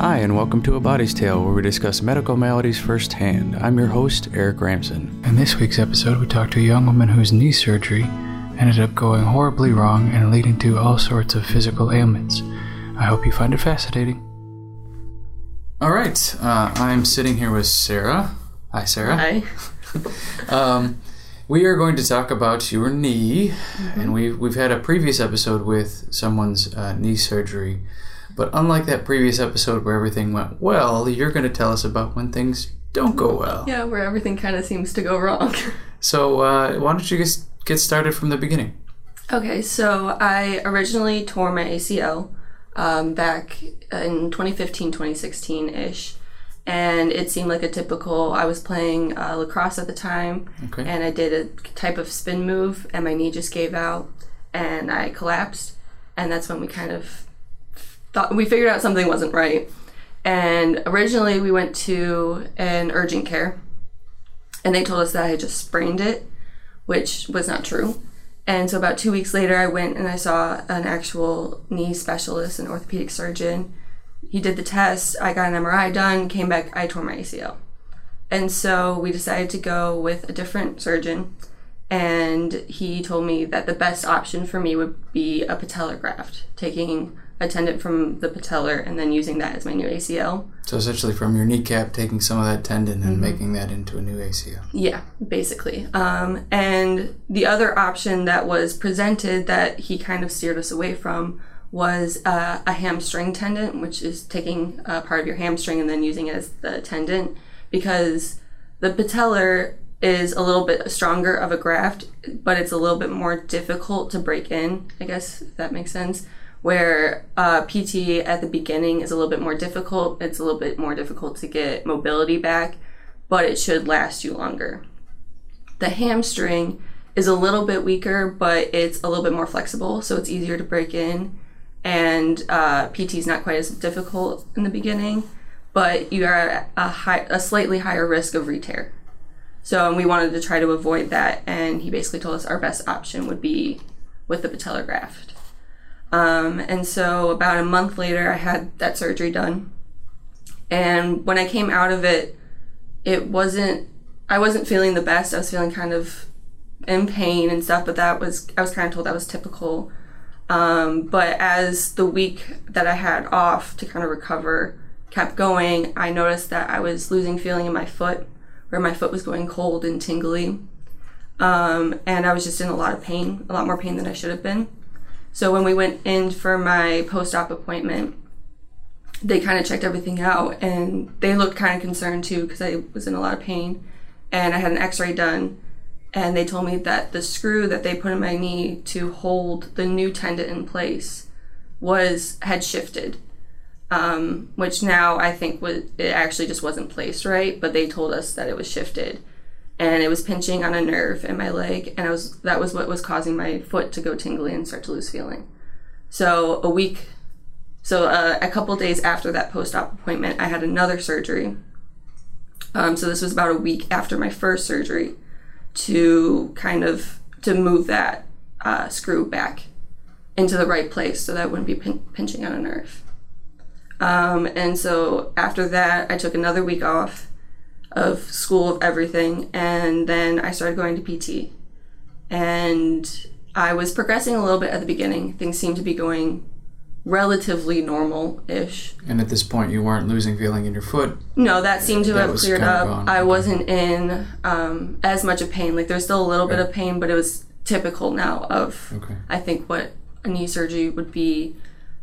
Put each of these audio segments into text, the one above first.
Hi, and welcome to A Body's Tale, where we discuss medical maladies firsthand. I'm your host, Eric Ramson. In this week's episode, we talk to a young woman whose knee surgery ended up going horribly wrong and leading to all sorts of physical ailments. I hope you find it fascinating. All right, uh, I'm sitting here with Sarah. Hi, Sarah. Hi. Um, we are going to talk about your knee, Mm-hmm. and we've we've had a previous episode with someone's uh, knee surgery, but unlike that previous episode where everything went well, you're going to tell us about when things don't go well. Yeah, where everything kind of seems to go wrong. So uh, why don't you just get started from the beginning? okay, so I originally tore my ACL um, back in 2015, 2016 ish. And it seemed like a typical. I was playing uh, lacrosse at the time, Okay. and I did a type of spin move, and my knee just gave out, and I collapsed. And that's when we kind of thought we figured out something wasn't right. And originally, we went to an urgent care, and they told us that I had just sprained it, which was not true. And so about two weeks later, I went and I saw an actual knee specialist, an orthopedic surgeon. He did the test. I got an MRI done. Came back. I tore my ACL. And so we decided to go with a different surgeon. And he told me that the best option for me would be a patellar graft, taking a tendon from the patellar and then using that as my new ACL. So essentially, from your kneecap, taking some of that tendon Mm-hmm. and making that into a new ACL. Yeah, basically. Um, and the other option that was presented that he kind of steered us away from was uh, a hamstring tendon, which is taking a part of your hamstring and then using it as the tendon, because the patellar is a little bit stronger of a graft, but it's a little bit more difficult to break in. I guess if that makes sense. Where uh, PT at the beginning is a little bit more difficult. It's a little bit more difficult to get mobility back but it should last you longer. The hamstring is a little bit weaker, but it's a little bit more flexible, so it's easier to break in. And uh, PT is not quite as difficult in the beginning, but you are at a, high, a slightly higher risk of re-tear. So we wanted to try to avoid that, and he basically told us our best option would be with the patellar graft. Um, and so about a month later, I had that surgery done. And when I came out of it, it wasn't I wasn't feeling the best. I was feeling kind of in pain and stuff, but that was I was kind of told that was typical. Um, but as the week that I had off to kind of recover kept going, I noticed that I was losing feeling in my foot, where my foot was going cold and tingly. Um, and I was just in a lot of pain, a lot more pain than I should have been. So when we went in for my post-op appointment, they kind of checked everything out and they looked kind of concerned too because I was in a lot of pain and I had an x-ray done. And they told me that the screw that they put in my knee to hold the new tendon in place was had shifted. Um, which now I think was it actually just wasn't placed right but they told us that it was shifted and it was pinching on a nerve in my leg and I was that was what was causing my foot to go tingly and start to lose feeling so a week so uh, a couple days after that post-op appointment, I had another surgery. Um, so this was about a week after my first surgery to kind of to move that uh, screw back into the right place so that it wouldn't be pin- pinching on a nerve. Um, and so after that, I took another week off of school of everything, and then I started going to PT. And I was progressing a little bit at the beginning. Things seemed to be going relatively normal-ish. And at this point, you weren't losing feeling in your foot. No, that seemed to That have cleared up. gone. I wasn't in um, as much of pain. Like there's still a little bit of pain, but it was typical now of Okay. I think what a knee surgery would be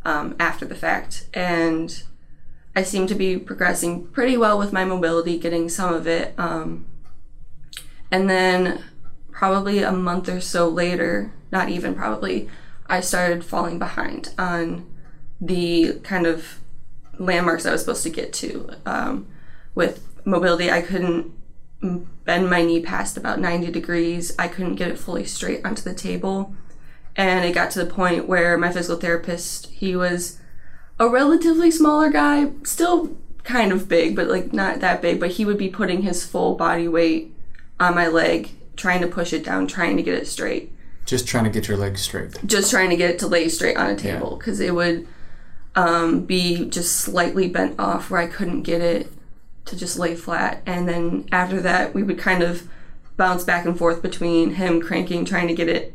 um, after the fact. And I seem to be progressing pretty well with my mobility, getting some of it. Um, and then probably a month or so later, not even probably, I started falling behind on the kind of landmarks I was supposed to get to. Um, with mobility, I couldn't bend my knee past about 90 degrees. I couldn't get it fully straight onto the table. And it got to the point where my physical therapist, he was a relatively smaller guy, still kind of big, but like not that big, but he would be putting his full body weight on my leg, trying to push it down, trying to get it straight Just trying to get your legs straight. just trying to get it to lay straight on a table because it would um, be just slightly bent off where I couldn't get it to just lay flat. And then after that, we would kind of bounce back and forth between him cranking, trying to get it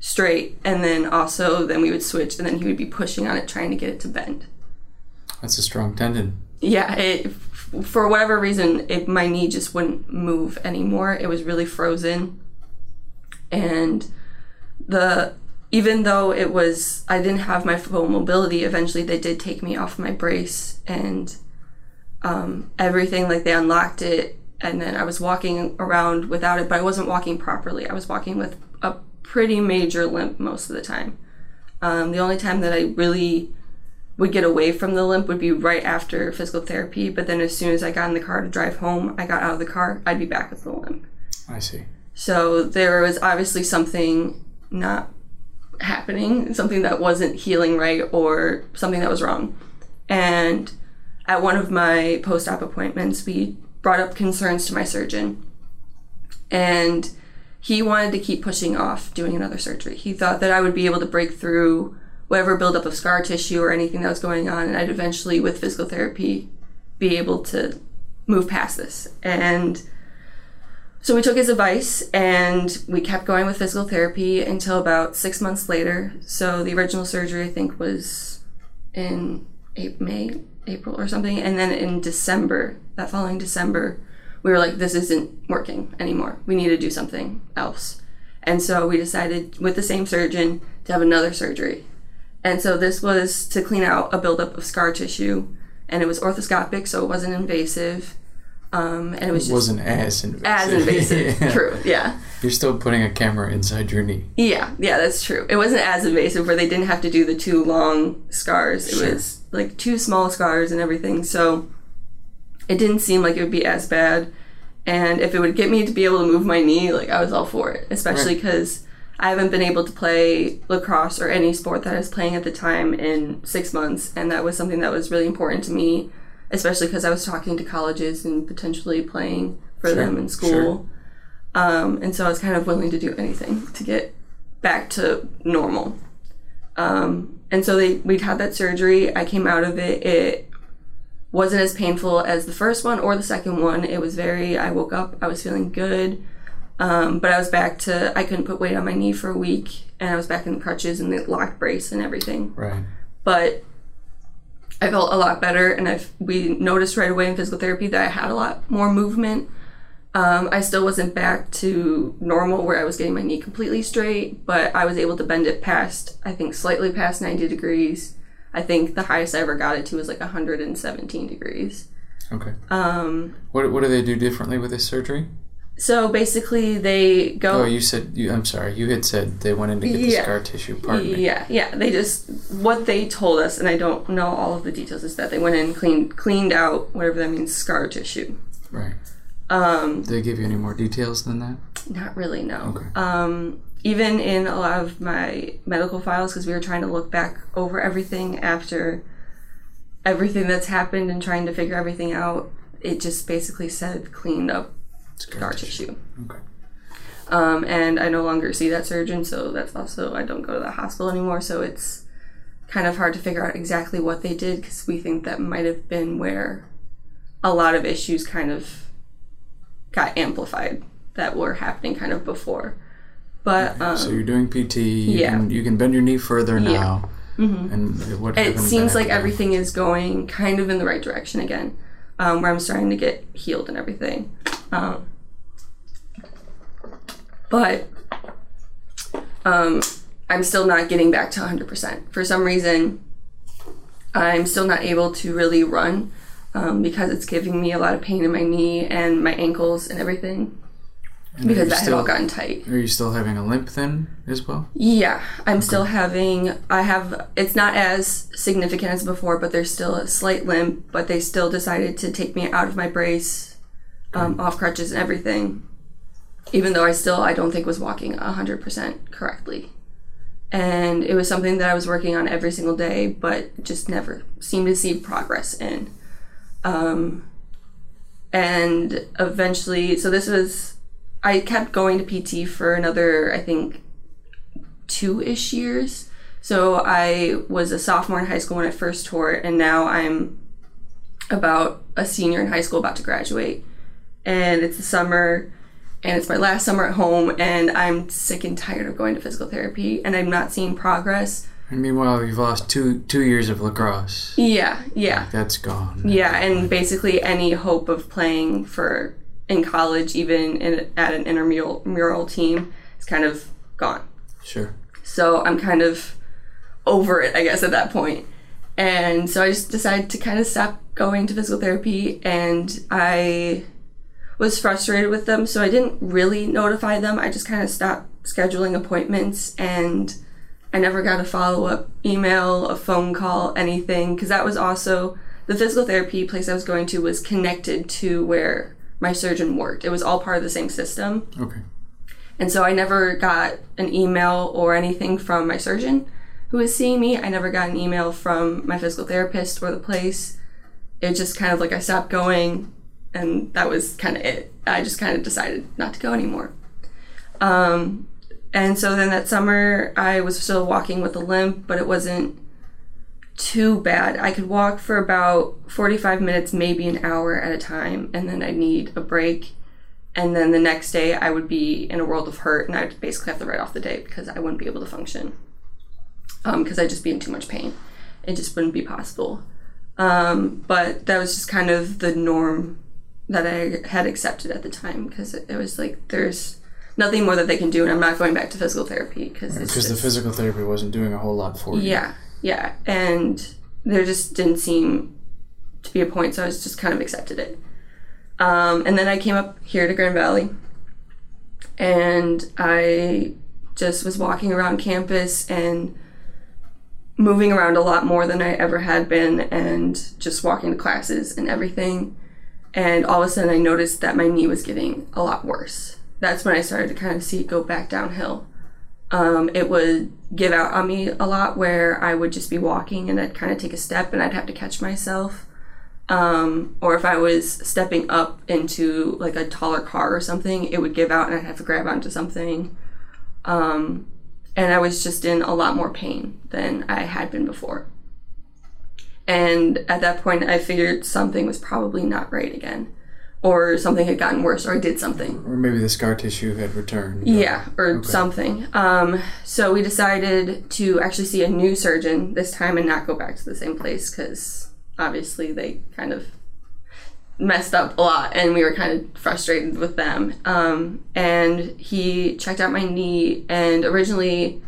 straight, and then also then we would switch, and then he would be pushing on it, trying to get it to bend. That's a strong tendon. Yeah, it for whatever reason, it, my knee just wouldn't move anymore. It was really frozen, and the even though it was I didn't have my full mobility, eventually they did take me off my brace and um, everything. Like they unlocked it, and then I was walking around without it, but I wasn't walking properly. I was walking with pretty major limp most of the time. Um, the only time that I really would get away from the limp would be right after physical therapy, but then as soon as I got in the car to drive home, I got out of the car, I'd be back with the limp. I see. So there was obviously something not happening, something that wasn't healing right or something that was wrong. And at one of my post op appointments, we brought up concerns to my surgeon. And he wanted to keep pushing off doing another surgery. He thought that I would be able to break through whatever buildup of scar tissue or anything that was going on, and I'd eventually, with physical therapy, be able to move past this. And so we took his advice and we kept going with physical therapy until about six months later. So the original surgery, I think, was in May, April or something. And then in December, that following December, we were like, this isn't working anymore. We need to do something else. And so we decided with the same surgeon to have another surgery. And so this was to clean out a buildup of scar tissue. And it was orthoscopic, so it wasn't invasive. Um, and it was It just wasn't as invasive. as invasive. Yeah. True, yeah. You're still putting a camera inside your knee. Yeah, yeah, that's true. It wasn't as invasive where they didn't have to do the two long scars. It Sure. was like two small scars and everything. So it didn't seem like it would be as bad. And if it would get me to be able to move my knee, like I was all for it, especially Right. because I haven't been able to play lacrosse or any sport that I was playing at the time in six months. And that was something that was really important to me, especially because I was talking to colleges and potentially playing for Sure, them in school. sure. Um, and so I was kind of willing to do anything to get back to normal. Um, and so they we'd had that surgery. I came out of it. It wasn't as painful as the first one or the second one. It was very. I woke up. I was feeling good. Um, but I was back to. I couldn't put weight on my knee for a week, and I was back in the crutches and the locked brace and everything Right. but I felt a lot better, and I we noticed right away in physical therapy that I had a lot more movement. Um, I still wasn't back to normal where I was getting my knee completely straight, but I was able to bend it past, I think, slightly past 90 degrees. I think the highest I ever got it to was like 117 degrees. Okay. Um, What, what do they do differently with this surgery? so basically, they go. Oh, you said you. I'm sorry. You had said they went in to get the Yeah. scar tissue. Pardon me. Yeah, yeah. They just what they told us, and I don't know all of the details. Is that they went in and cleaned cleaned out whatever that means scar tissue. Right. Um, Did they give you any more details than that? not really, no. Okay. Um, even in a lot of my medical files, because we were trying to look back over everything after everything that's happened and trying to figure everything out, it just basically said cleaned up scar tissue. Okay. Um, and I no longer see that surgeon, so that's also I don't go to the hospital anymore. So it's kind of hard to figure out exactly what they did because we think that might have been where a lot of issues kind of got amplified that were happening kind of before. But um, So you're doing PT. You yeah. Can, you can bend your knee further Yeah. now. Mm-hmm. And what? it seems like everything is going kind of in the right direction again, um, where I'm starting to get healed and everything. Um, but um, I'm still not getting back to 100%. For some reason, I'm still not able to really run um, because it's giving me a lot of pain in my knee and my ankles and everything And because that had still, all gotten tight. Are you still having a limp then as well? Yeah, I'm still having. I have. It's not as significant as before, but there's still a slight limp. But they still decided to take me out of my brace, um, off crutches and everything, even though I still I don't think was walking hundred percent correctly. And it was something that I was working on every single day, but just never seemed to see progress in. Um, and eventually, so this was I kept going to PT for another, I think, two ish years. So I was a sophomore in high school when I first tore it, and now I'm about a senior in high school, about to graduate. And it's the summer, and it's my last summer at home, and I'm sick and tired of going to physical therapy, and I'm not seeing progress. And meanwhile, you've lost two two years of lacrosse. Yeah, yeah. That's gone. Yeah, and basically any hope of playing for in college, even in, at an intramural mural team, is kind of gone. Sure. So I'm kind of over it, I guess, at that point. And so I just decided to kind of stop going to physical therapy, and I was frustrated with them, so I didn't really notify them. I just kind of stopped scheduling appointments, and I never got a follow up email, a phone call, anything, because that was also the physical therapy place I was going to was connected to where my surgeon worked. It was all part of the same system. Okay. And so I never got an email or anything from my surgeon who was seeing me. I never got an email from my physical therapist or the place. It just kind of like I stopped going, and that was kind of it. I just kind of decided not to go anymore. Um, and so then that summer, I was still walking with a limp, but it wasn't too bad. I could walk for about 45 minutes, maybe an hour at a time, and then I'd need a break and then the next day I would be in a world of hurt and I'd basically have to write off the day because I wouldn't be able to function because I'd just be in too much pain. It just wouldn't be possible. Um, but that was just kind of the norm that I had accepted at the time because it, it was like there's nothing more that they can do and I'm not going back to physical therapy because Because the physical therapy wasn't doing a whole lot for you. yeah, yeah. And there just didn't seem to be a point, so I was just kind of accepted it. Um, and then I came up here to Grand Valley and I just was walking around campus and moving around a lot more than I ever had been and just walking to classes and everything. And all of a sudden I noticed that my knee was getting a lot worse. That's when I started to kind of see it go back downhill um, it would give out on me a lot where I would just be walking and I'd kind of take a step and I'd have to catch myself. Um, or if I was stepping up into like a taller car or something, it would give out and I'd have to grab onto something. Um, and I was just in a lot more pain than I had been before. And at that point, I figured something was probably not right again, or something had gotten worse, or I did something. Or maybe the scar tissue had returned. Yeah, or something. Um, so we decided to actually see a new surgeon this time and not go back to the same place because obviously they kind of messed up a lot and we were kind of frustrated with them. Um, and he checked out my knee and originally.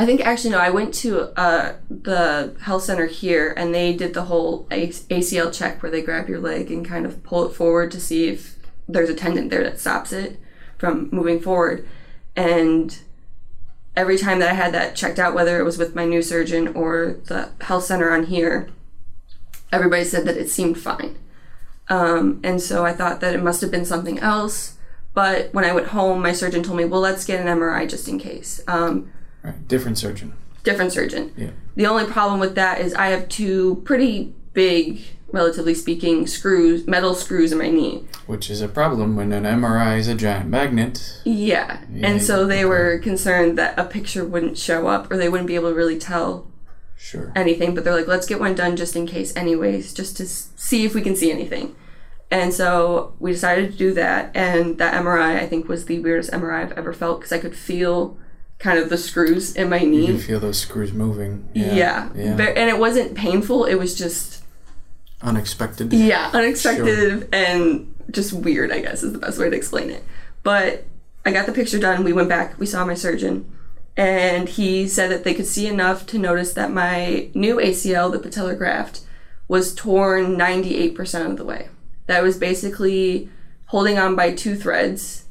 I think actually no. I went to uh, the health center here, and they did the whole ACL check where they grab your leg and kind of pull it forward to see if there's a tendon there that stops it from moving forward. And every time that I had that checked out, whether it was with my new surgeon or the health center on here, everybody said that it seemed fine. Um, and so I thought that it must have been something else. But when I went home, my surgeon told me, well, let's get an MRI just in case. Um, Right. Different surgeon. different surgeon. Yeah. The only problem with that is I have two pretty big, relatively speaking, screws, metal screws in my knee. Which is a problem when an MRI is a giant magnet. Yeah. and so they were concerned that a picture wouldn't show up or they wouldn't be able to really tell Sure. anything. But they're like, let's get one done just in case, anyways, just to see if we can see anything. And so we decided to do that. And that MRI, I think, was the weirdest MRI I've ever felt because I could feel kind of the screws in my knee. You can feel those screws moving. yeah. Yeah. Yeah. And it wasn't painful, it was just Unexpected. Yeah, unexpected and just weird, I guess is the best way to explain it. But I got the picture done. We went back, we saw my surgeon, and he said that they could see enough to notice that my new ACL, the patellar graft, was torn 98% of the way. That was basically holding on by two threads.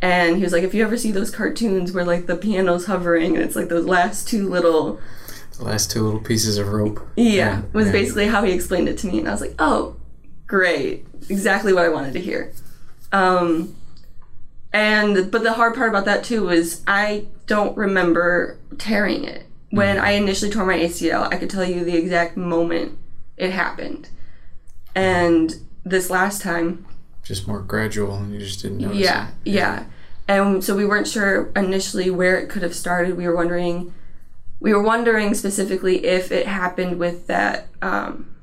And he was like, if you ever see those cartoons where like the piano's hovering and it's like those last two little The last two little pieces of rope. yeah, was yeah. basically how he explained it to me, and I was like, "Oh, great! Exactly what I wanted to hear." Um, and but the hard part about that too was I don't remember tearing it. When I initially tore my ACL, I could tell you the exact moment it happened, and this last time, Just more gradual, and you just didn't notice. yeah, it. yeah. And so we weren't sure initially where it could have started. We were wondering we were wondering specifically if it happened with that um,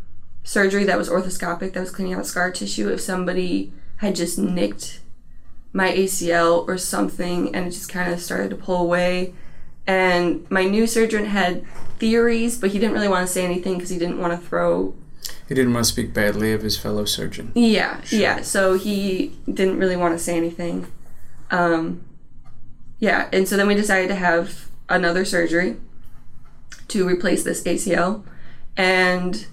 surgery that was orthoscopic, that was cleaning out scar tissue, if somebody had just nicked my ACL or something and it just kind of started to pull away. And my new surgeon had theories, but he didn't really want to say anything because he didn't want to throw. He didn't want to speak badly of his fellow surgeon. Yeah, yeah. So he didn't really want to say anything. Um, yeah, and so then we decided to have another surgery to replace this ACL, and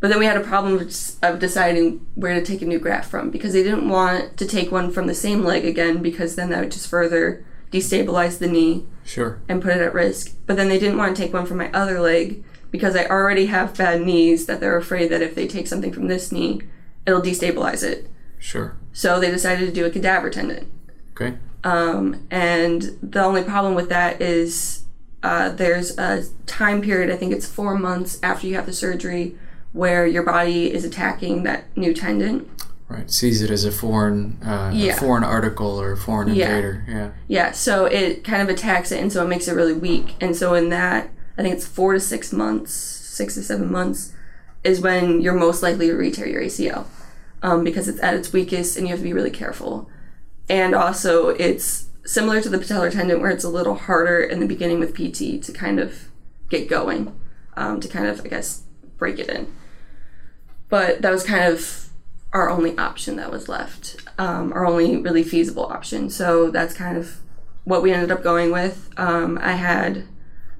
but then we had a problem of of deciding where to take a new graft from because they didn't want to take one from the same leg again because then that would just further destabilize the knee Sure. and put it at risk. But then they didn't want to take one from my other leg because I already have bad knees that they're afraid that if they take something from this knee, it'll destabilize it. Sure. So they decided to do a cadaver tendon. Okay. Um, and the only problem with that is uh, there's a time period, I think it's four months after you have the surgery, where your body is attacking that new tendon. Right. Sees it as a foreign, uh, Yeah. a foreign article or a foreign Yeah. invader. Yeah. Yeah, so it kind of attacks it, and so it makes it really weak. And so in that, I think it's four to six months, six to seven months, is when you're most likely to re-tear your ACL, um, because it's at its weakest, and you have to be really careful. And also, it's similar to the patellar tendon, where it's a little harder in the beginning with PT to kind of get going, um, to kind of, I guess, break it in. But that was kind of our only option that was left, um, our only really feasible option. So that's kind of what we ended up going with. Um, I had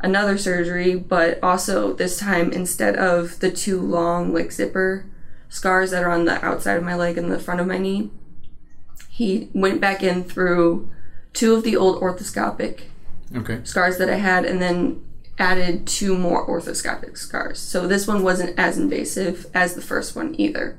another surgery, but also this time instead of the two long like zipper scars that are on the outside of my leg and the front of my knee, he went back in through two of the old orthoscopic Okay. scars that I had and then added two more orthoscopic scars. So this one wasn't as invasive as the first one either.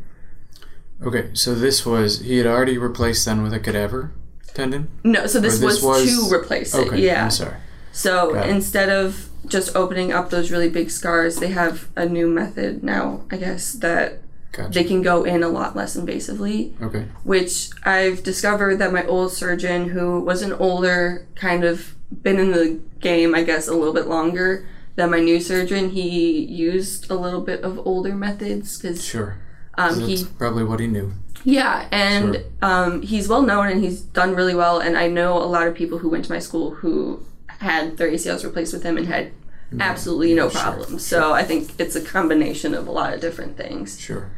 Okay. So this was he had already replaced then with a cadaver tendon. No, so this, this was, was- to replace it. Okay. yeah. I'm sorry. So Got instead of just opening up those really big scars, they have a new method now, I guess, that Gotcha. they can go in a lot less invasively, okay. which I've discovered that my old surgeon, who was an older, kind of been in the game, I guess, a little bit longer than my new surgeon, he used a little bit of older methods because Sure. um, That's he probably what he knew. yeah, and Sure. um, he's well known and he's done really well. And I know a lot of people who went to my school who had their ACLs replaced with him and had absolutely no sure, problems. So I think it's a combination of a lot of different things. Sure.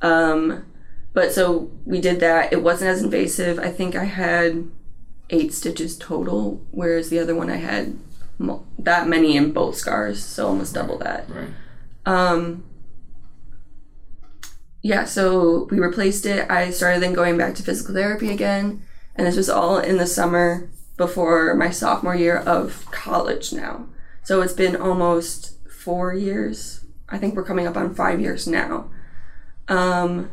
Um, but so we did that. It wasn't as invasive. I think I had eight stitches total, whereas the other one I had mo- that many in both scars, so almost double that. Right. Um, yeah, so we replaced it. I started then going back to physical therapy again, and this was all in the summer before my sophomore year of college now. So it's been almost four years. I think we're coming up on five years now. Um,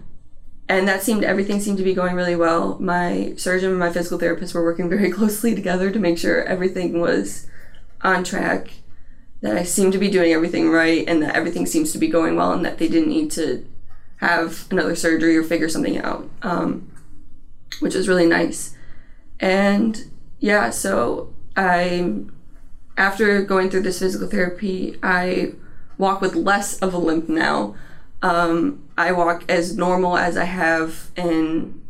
and that seemed everything seemed to be going really well. My surgeon and my physical therapist were working very closely together to make sure everything was on track that I seemed to be doing everything right and that everything seems to be going well and that they didn't need to have another surgery or figure something out, um, which was really nice. And yeah, so I, after going through this physical therapy, I walk with less of a limp now. Um, I walk as normal as I have in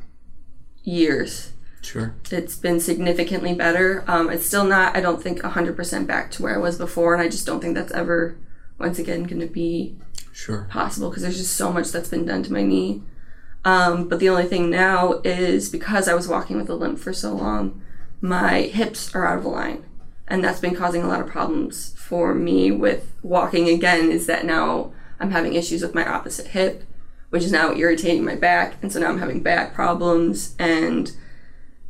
years Sure. it's been significantly better. Um, it's still not, I don't think, 100% back to where I was before, and I just don't think that's ever, once again, going to be Sure. possible because there's just so much that's been done to my knee. Um, but the only thing now is because I was walking with a limp for so long, my hips are out of line. And that's been causing a lot of problems for me with walking again, is that now I'm having issues with my opposite hip, which is now irritating my back. And so now I'm having back problems and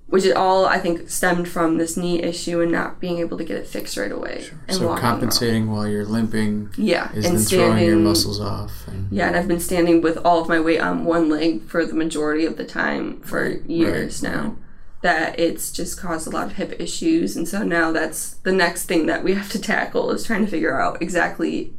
which is all I think stemmed from this knee issue and not being able to get it fixed right away. And So compensating while you're limping. Yeah, is and then throwing your muscles off. And, yeah, and I've been standing with all of my weight on one leg for the majority of the time for years right, now. That it's just caused a lot of hip issues, and so now that's the next thing that we have to tackle is trying to figure out exactly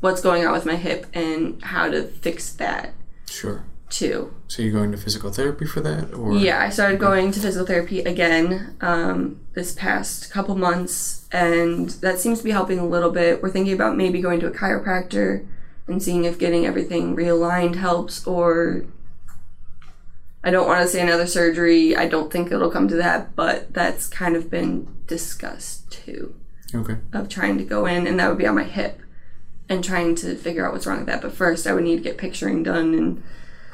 what's going on with my hip and how to fix that. Sure. too. So you're going to physical therapy for that, or Yeah, I started going to physical therapy again um, this past couple months, and that seems to be helping a little bit. We're thinking about maybe going to a chiropractor and seeing if getting everything realigned helps, or I don't want to say another surgery. I don't think it'll come to that, but that's kind of been discussed too Okay. of trying to go in, and that would be on my hip and trying to figure out what's wrong with that. But first, I would need to get picturing done, and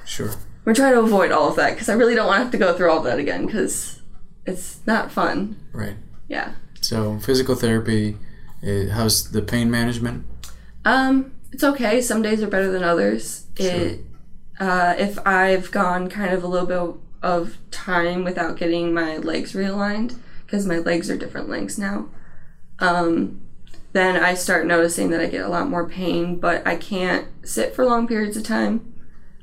Sure. we're trying to avoid all of that because I really don't want to have to go through all of that again because it's not fun. Right. Yeah. So physical therapy. eh, how's the pain management? Um, it's okay. Some days are better than others. It, uh, if I've gone kind of a little bit of time without getting my legs realigned, because my legs are different lengths now, um, then I start noticing that I get a lot more pain, but I can't sit for long periods of time.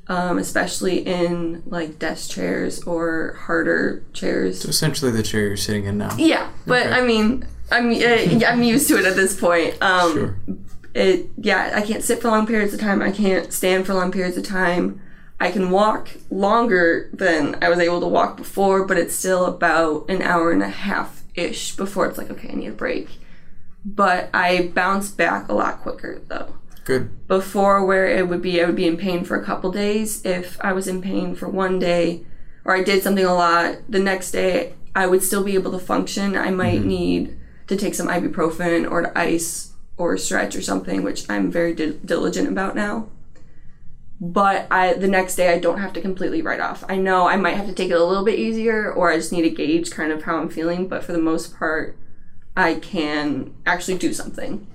Um, especially in like desk chairs or harder chairs. So essentially, the chair you're sitting in now. Yeah, but Okay. I mean, I'm uh, I'm used to it at this point. Um, Sure. It yeah, I can't sit for long periods of time. I can't stand for long periods of time. I can walk longer than I was able to walk before, but it's still about an hour and a half ish before it's like okay, I need a break. But I bounce back a lot quicker though Good. before where it would be I would be in pain for a couple days. If I was in pain for one day or I did something a lot, the next day I would still be able to function. I might mm-hmm. need to take some ibuprofen or to ice or stretch or something, which I'm very di- diligent about now. But I the next day I don't have to completely write off. I know I might have to take it a little bit easier or I just need to gauge kind of how I'm feeling, but for the most part I can actually do something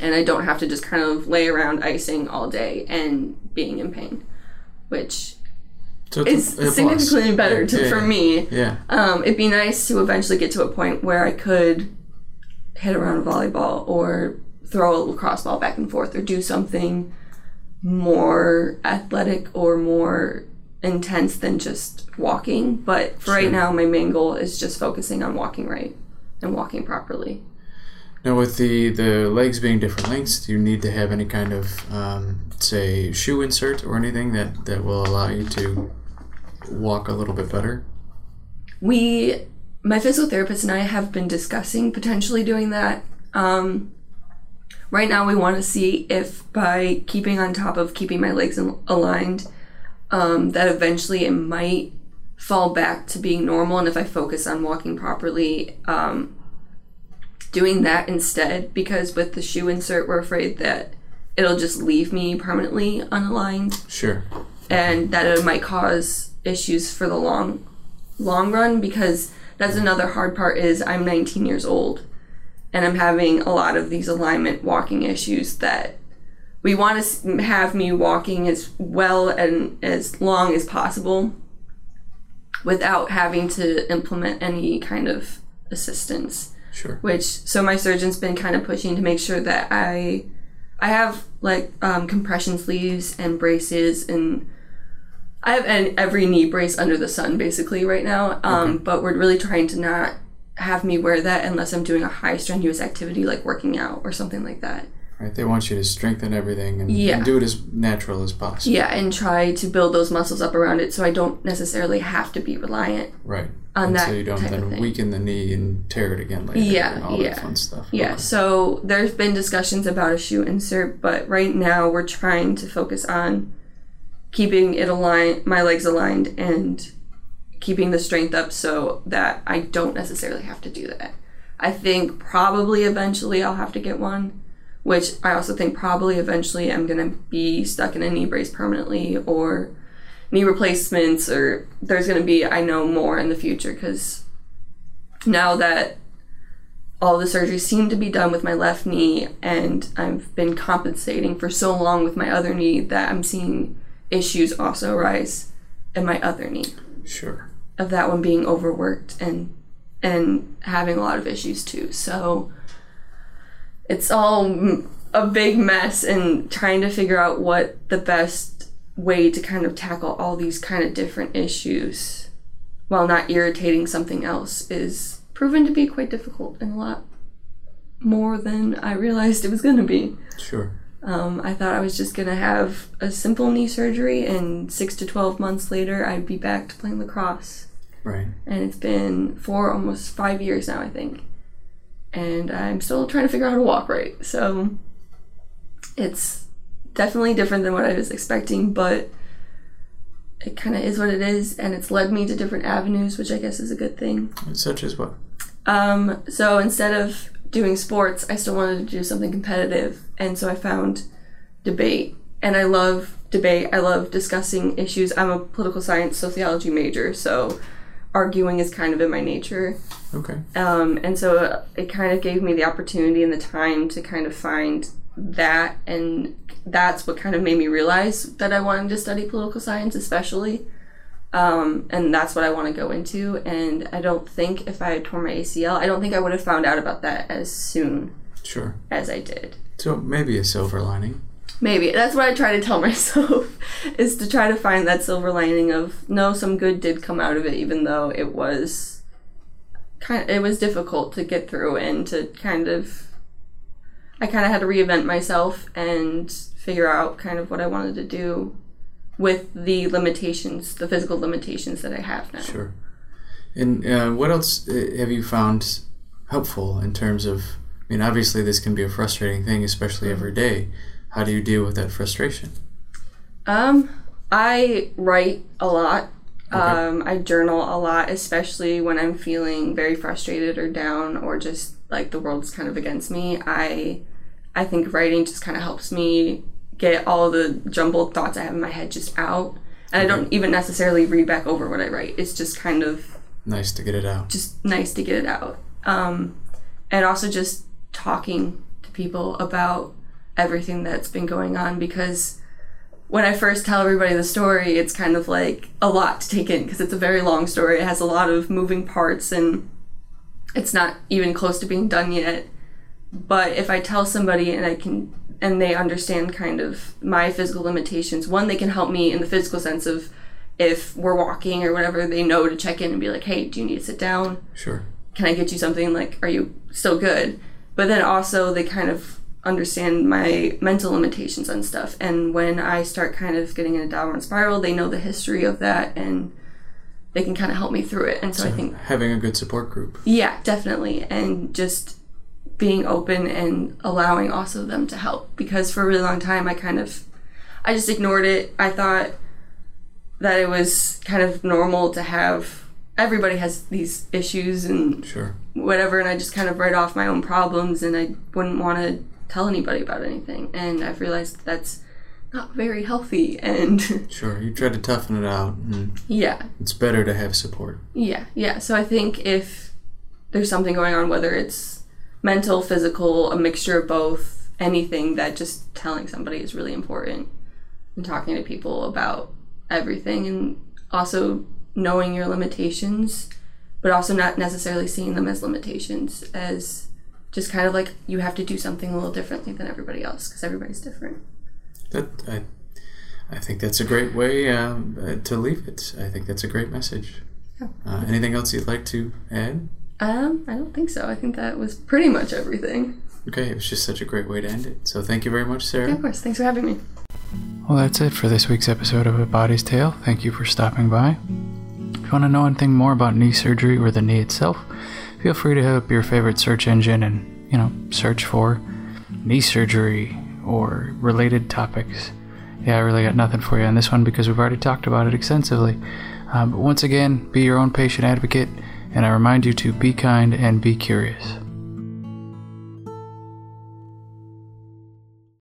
and I don't have to just kind of lay around icing all day and being in pain, which So is it's a, a plus. significantly better to, Yeah, for me. Yeah. Um, it'd be nice to eventually get to a point where I could hit around a volleyball or throw a lacrosse ball back and forth or do something more athletic or more intense than just walking. But for right now, my main goal is just focusing on walking right and walking properly. Now, with the the legs being different lengths, do you need to have any kind of, um, say, shoe insert or anything that that will allow you to walk a little bit better? we my physical therapist and i have been discussing potentially doing that um, right now we want to see if by keeping on top of keeping my legs aligned um, that eventually it might fall back to being normal and if i focus on walking properly um, doing that instead because with the shoe insert we're afraid that it'll just leave me permanently unaligned Sure. and that it might cause issues for the long long run because that's another hard part is I'm 19 years old and I'm having a lot of these alignment walking issues that we want to have me walking as well and as long as possible without having to implement any kind of assistance Sure. which so my surgeon's been kind of pushing to make sure that I I have like um, compression sleeves and braces and I have an, every knee brace under the sun basically right now. Um, But we're really trying to not have me wear that unless I'm doing a high strenuous activity like working out or something like that. Right. They want you to strengthen everything and, Yeah. and do it as natural as possible. Yeah, and try to build those muscles up around it so I don't necessarily have to be reliant Right. on and that so you don't then weaken the knee and tear it again later. Yeah, and all yeah. that fun stuff. Yeah, Okay. so there's been discussions about a shoe insert, but right now we're trying to focus on keeping it aligned, my legs aligned, and keeping the strength up so that I don't necessarily have to do that. I think probably eventually I'll have to get one, which I also think probably eventually I'm gonna be stuck in a knee brace permanently or knee replacements, or there's gonna be, I know, more in the future because now that all the surgeries seem to be done with my left knee and I've been compensating for so long with my other knee that I'm seeing issues also arise in my other knee Sure. of that one being overworked and and having a lot of issues too. So it's all a big mess and trying to figure out what the best way to kind of tackle all these kind of different issues while not irritating something else is proven to be quite difficult and a lot more than I realized it was going to be. Sure. Um, I thought I was just gonna have a simple knee surgery, and six to twelve months later, I'd be back to playing lacrosse. Right. And it's been four, almost five years now, I think. And I'm still trying to figure out how to walk right. So it's definitely different than what I was expecting, but it kind of is what it is, and it's led me to different avenues, which I guess is a good thing. Such as what? Um, so instead of doing sports, I still wanted to do something competitive, and so I found debate, and I love debate. I love discussing issues. I'm a political science sociology major, so arguing is kind of in my nature. Okay. Um, and so it kind of gave me the opportunity and the time to kind of find that, and that's what kind of made me realize that I wanted to study political science, especially. Um, and that's what I want to go into. And I don't think if I had torn my ACL, I don't think I would have found out about that as soon Sure. as I did. So maybe a silver lining. Maybe that's what I try to tell myself is to try to find that silver lining of no, some good did come out of it, even though it was kind of, it was difficult to get through and to kind of I kind of had to reinvent myself and figure out kind of what I wanted to do with the limitations, the physical limitations that I have now. Sure. And uh, what else uh, have you found helpful in terms of? I mean, obviously, this can be a frustrating thing, especially every day. How do you deal with that frustration? Um, I write a lot. Okay. Um, I journal a lot, especially when I'm feeling very frustrated or down or just like the world's kind of against me. I I think writing just kind of helps me get all the jumbled thoughts I have in my head just out. And I don't even necessarily read back over what I write. It's just kind of Nice to get it out. just nice to get it out. Um, and also just talking to people about everything that's been going on because when I first tell everybody the story, it's kind of like a lot to take in because it's a very long story. It has a lot of moving parts and it's not even close to being done yet. But if I tell somebody and I can and they understand kind of my physical limitations, one they can help me in the physical sense of if we're walking or whatever, they know to check in and be like, "Hey, do you need to sit down?" Sure. can I get you something? Like, are you still good? But then also they kind of understand my mental limitations and stuff. And when I start kind of getting in a downward spiral, they know the history of that and they can kind of help me through it. And so, I think, Having a good support group. yeah, definitely. And just being open and allowing also them to help because for a really long time I kind of I just ignored it. I thought that it was kind of normal to have everybody has these issues and Sure. whatever and I just kind of write off my own problems and I wouldn't want to tell anybody about anything and I've realized that's not very healthy and Sure. You try to toughen it out, and yeah it's better to have support. yeah yeah so I think if there's something going on whether it's mental physical a mixture of both anything that just telling somebody is really important and talking to people about everything and also knowing your limitations but also not necessarily seeing them as limitations as just kind of like you have to do something a little differently than everybody else because everybody's different That I, I think that's a great way um, uh, to leave it. I think that's a great message. Yeah. Uh, anything else you'd like to add? Um i don't think so i think that was pretty much everything Okay, it was just such a great way to end it. So thank you very much, Sarah. yeah, of course thanks for having me Well, that's it for this week's episode of A Body's Tale. Thank you for stopping by. If you want to know anything more about knee surgery or the knee itself, feel free to hit up your favorite search engine and, you know, search for knee surgery or related topics. Yeah, I really got nothing for you on this one because we've already talked about it extensively. Um, but once again, be your own patient advocate, and I remind you to be kind and be curious.